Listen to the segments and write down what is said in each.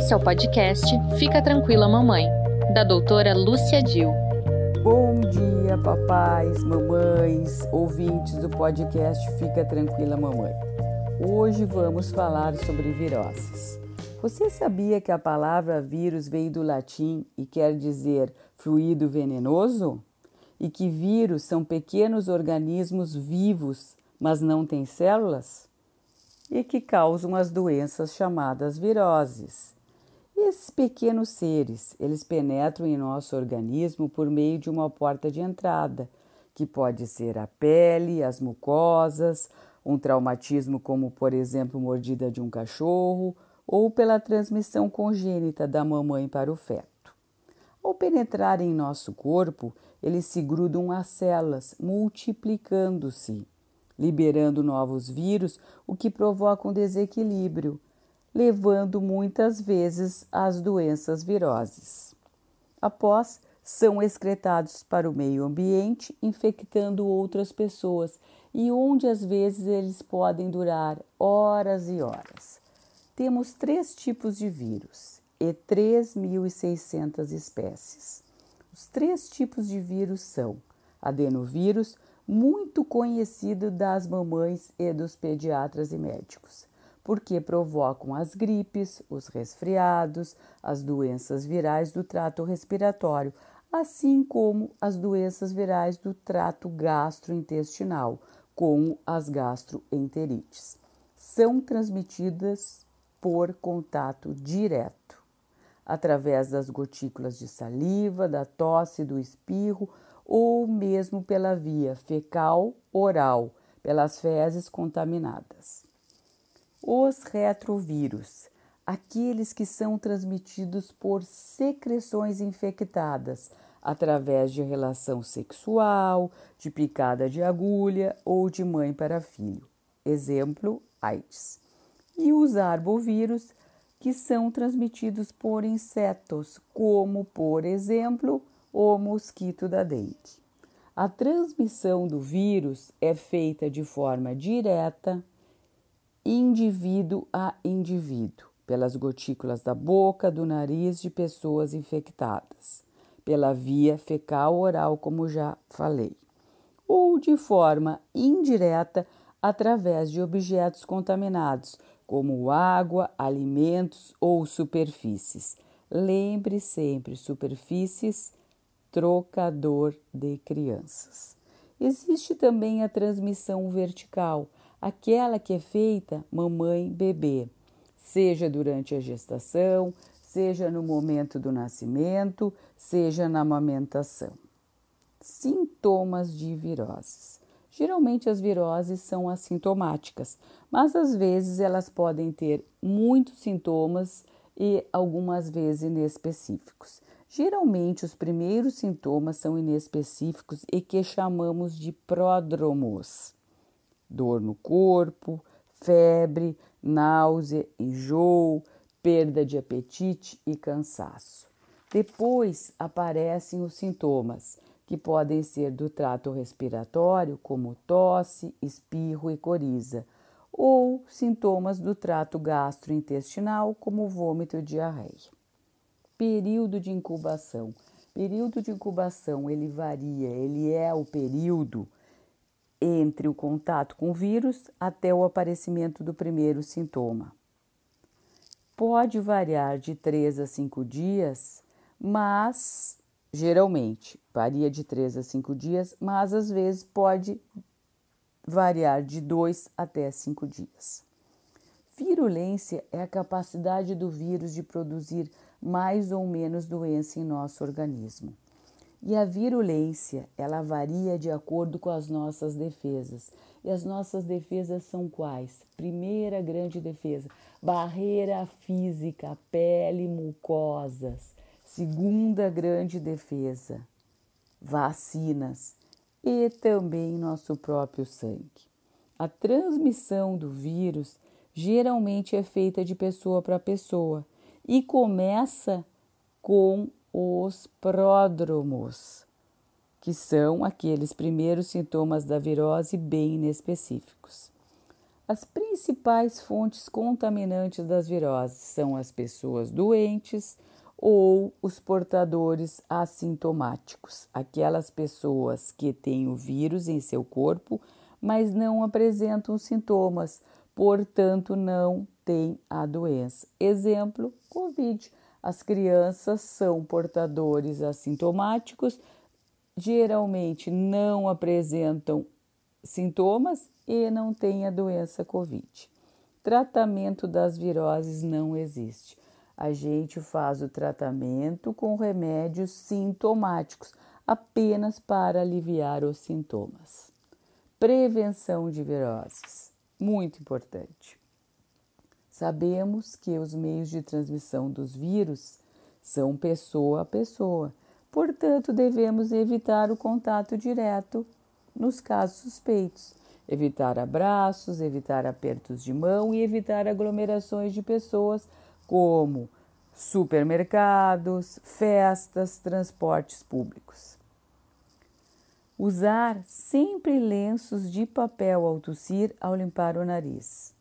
Esse é o podcast Fica Tranquila Mamãe, da doutora Lúcia Dil. Bom dia, papais, mamães, ouvintes do podcast Fica Tranquila Mamãe. Hoje vamos falar sobre viroses. Você sabia que a palavra vírus veio do latim e quer dizer fluido venenoso? E que vírus são pequenos organismos vivos, mas não têm células? E que causam as doenças chamadas viroses. Esses pequenos seres, eles penetram em nosso organismo por meio de uma porta de entrada, que pode ser a pele, as mucosas, um traumatismo como, por exemplo, mordida de um cachorro, ou pela transmissão congênita da mamãe para o feto. Ao penetrar em nosso corpo, eles se grudam às células, multiplicando-se, liberando novos vírus, o que provoca um desequilíbrio levando muitas vezes às doenças viroses. Após, são excretados para o meio ambiente, infectando outras pessoas, e onde às vezes eles podem durar horas e horas. Temos três tipos de vírus e 3.600 espécies. Os três tipos de vírus são adenovírus, muito conhecido das mamães e dos pediatras e médicos porque provocam as gripes, os resfriados, as doenças virais do trato respiratório, assim como as doenças virais do trato gastrointestinal, como as gastroenterites. São transmitidas por contato direto, através das gotículas de saliva, da tosse, do espirro ou mesmo pela via fecal oral, pelas fezes contaminadas. Os retrovírus, aqueles que são transmitidos por secreções infectadas através de relação sexual, de picada de agulha ou de mãe para filho. Exemplo, AIDS. E os arbovírus, que são transmitidos por insetos, como, por exemplo, o mosquito da dengue. A transmissão do vírus é feita de forma direta indivíduo a indivíduo, pelas gotículas da boca, do nariz de pessoas infectadas, pela via fecal oral, como já falei, ou de forma indireta através de objetos contaminados, como água, alimentos ou superfícies. Lembre sempre: superfícies, trocador de crianças. Existe também a transmissão vertical aquela que é feita mamãe-bebê, seja durante a gestação, seja no momento do nascimento, seja na amamentação. Sintomas de viroses. Geralmente as viroses são assintomáticas, mas às vezes elas podem ter muitos sintomas e algumas vezes inespecíficos. Geralmente os primeiros sintomas são inespecíficos e que chamamos de pródromos dor no corpo, febre, náusea, enjoo, perda de apetite e cansaço. Depois aparecem os sintomas, que podem ser do trato respiratório, como tosse, espirro e coriza, ou sintomas do trato gastrointestinal, como vômito e diarreia. Período de incubação. Período de incubação ele varia, ele é o período entre o contato com o vírus até o aparecimento do primeiro sintoma. Pode variar de 3 a 5 dias, mas geralmente varia de 3 a 5 dias, mas às vezes pode variar de 2 até 5 dias. Virulência é a capacidade do vírus de produzir mais ou menos doença em nosso organismo. E a virulência, ela varia de acordo com as nossas defesas. E as nossas defesas são quais? Primeira grande defesa, barreira física, pele, mucosas. Segunda grande defesa, vacinas e também nosso próprio sangue. A transmissão do vírus geralmente é feita de pessoa para pessoa e começa com os pródromos, que são aqueles primeiros sintomas da virose bem inespecíficos. As principais fontes contaminantes das viroses são as pessoas doentes ou os portadores assintomáticos, aquelas pessoas que têm o vírus em seu corpo, mas não apresentam sintomas, portanto não têm a doença. Exemplo: Covid. As crianças são portadores assintomáticos, geralmente não apresentam sintomas e não têm a doença Covid. Tratamento das viroses não existe. A gente faz o tratamento com remédios sintomáticos, apenas para aliviar os sintomas. Prevenção de viroses, muito importante. Sabemos que os meios de transmissão dos vírus são pessoa a pessoa, portanto, devemos evitar o contato direto nos casos suspeitos. Evitar abraços, evitar apertos de mão e evitar aglomerações de pessoas, como supermercados, festas, transportes públicos. Usar sempre lenços de papel ao tossir ao limpar o nariz.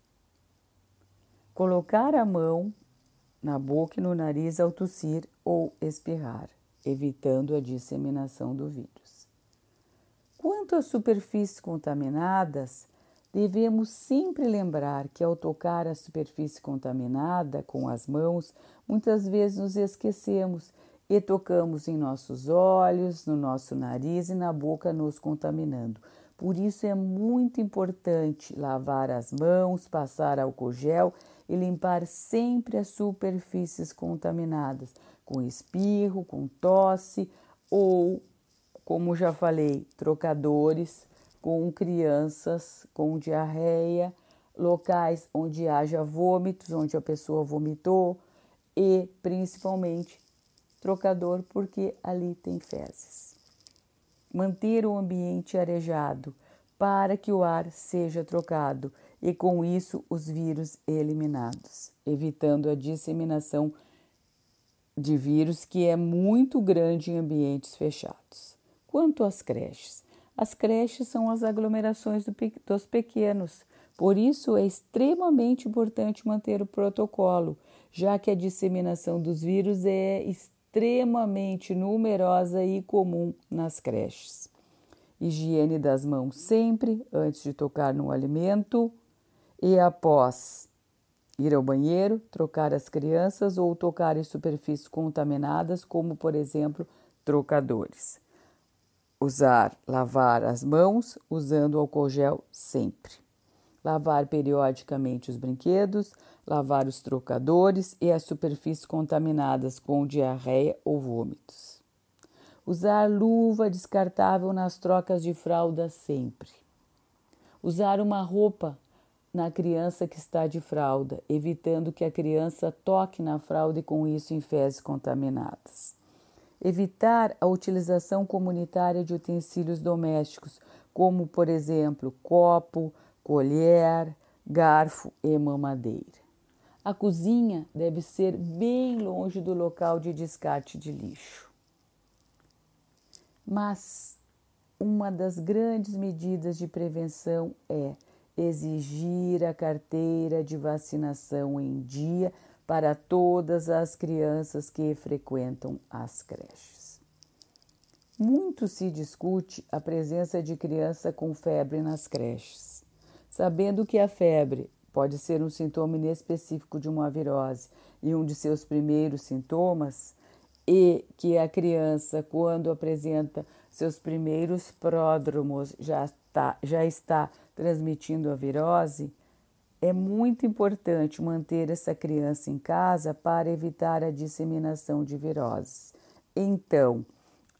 Colocar a mão na boca e no nariz ao tossir ou espirrar, evitando a disseminação do vírus. Quanto às superfícies contaminadas, devemos sempre lembrar que ao tocar a superfície contaminada com as mãos, muitas vezes nos esquecemos e tocamos em nossos olhos, no nosso nariz e na boca, nos contaminando. Por isso é muito importante lavar as mãos, passar álcool gel e limpar sempre as superfícies contaminadas com espirro, com tosse ou como já falei, trocadores com crianças com diarreia, locais onde haja vômitos, onde a pessoa vomitou e principalmente trocador porque ali tem fezes. Manter o ambiente arejado para que o ar seja trocado e com isso os vírus eliminados, evitando a disseminação de vírus que é muito grande em ambientes fechados. Quanto às creches, as creches são as aglomerações do, dos pequenos, por isso é extremamente importante manter o protocolo, já que a disseminação dos vírus é extremamente numerosa e comum nas creches. Higiene das mãos sempre antes de tocar no alimento e após ir ao banheiro, trocar as crianças ou tocar em superfícies contaminadas, como por exemplo trocadores usar, lavar as mãos usando álcool gel sempre. Lavar periodicamente os brinquedos, lavar os trocadores e as superfícies contaminadas com diarreia ou vômitos. Usar luva descartável nas trocas de fralda sempre. Usar uma roupa na criança que está de fralda, evitando que a criança toque na fralda e com isso em fezes contaminadas Evitar a utilização comunitária de utensílios domésticos, como, por exemplo, copo, colher, garfo e mamadeira. A cozinha deve ser bem longe do local de descarte de lixo. Mas uma das grandes medidas de prevenção é exigir a carteira de vacinação em dia para todas as crianças que frequentam as creches. Muito se discute a presença de criança com febre nas creches. Sabendo que a febre pode ser um sintoma inespecífico de uma virose e um de seus primeiros sintomas, e que a criança, quando apresenta seus primeiros pródromos, já está, já está transmitindo a virose, é muito importante manter essa criança em casa para evitar a disseminação de viroses. Então,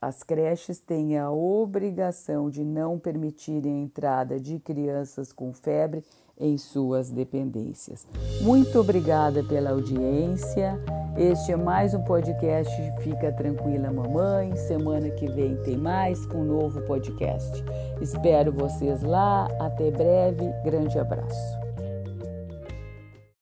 as creches têm a obrigação de não permitirem a entrada de crianças com febre em suas dependências. Muito obrigada pela audiência. Este é mais um podcast Fica Tranquila Mamãe. Semana que vem tem mais com um novo podcast. Espero vocês lá. Até breve. Grande abraço.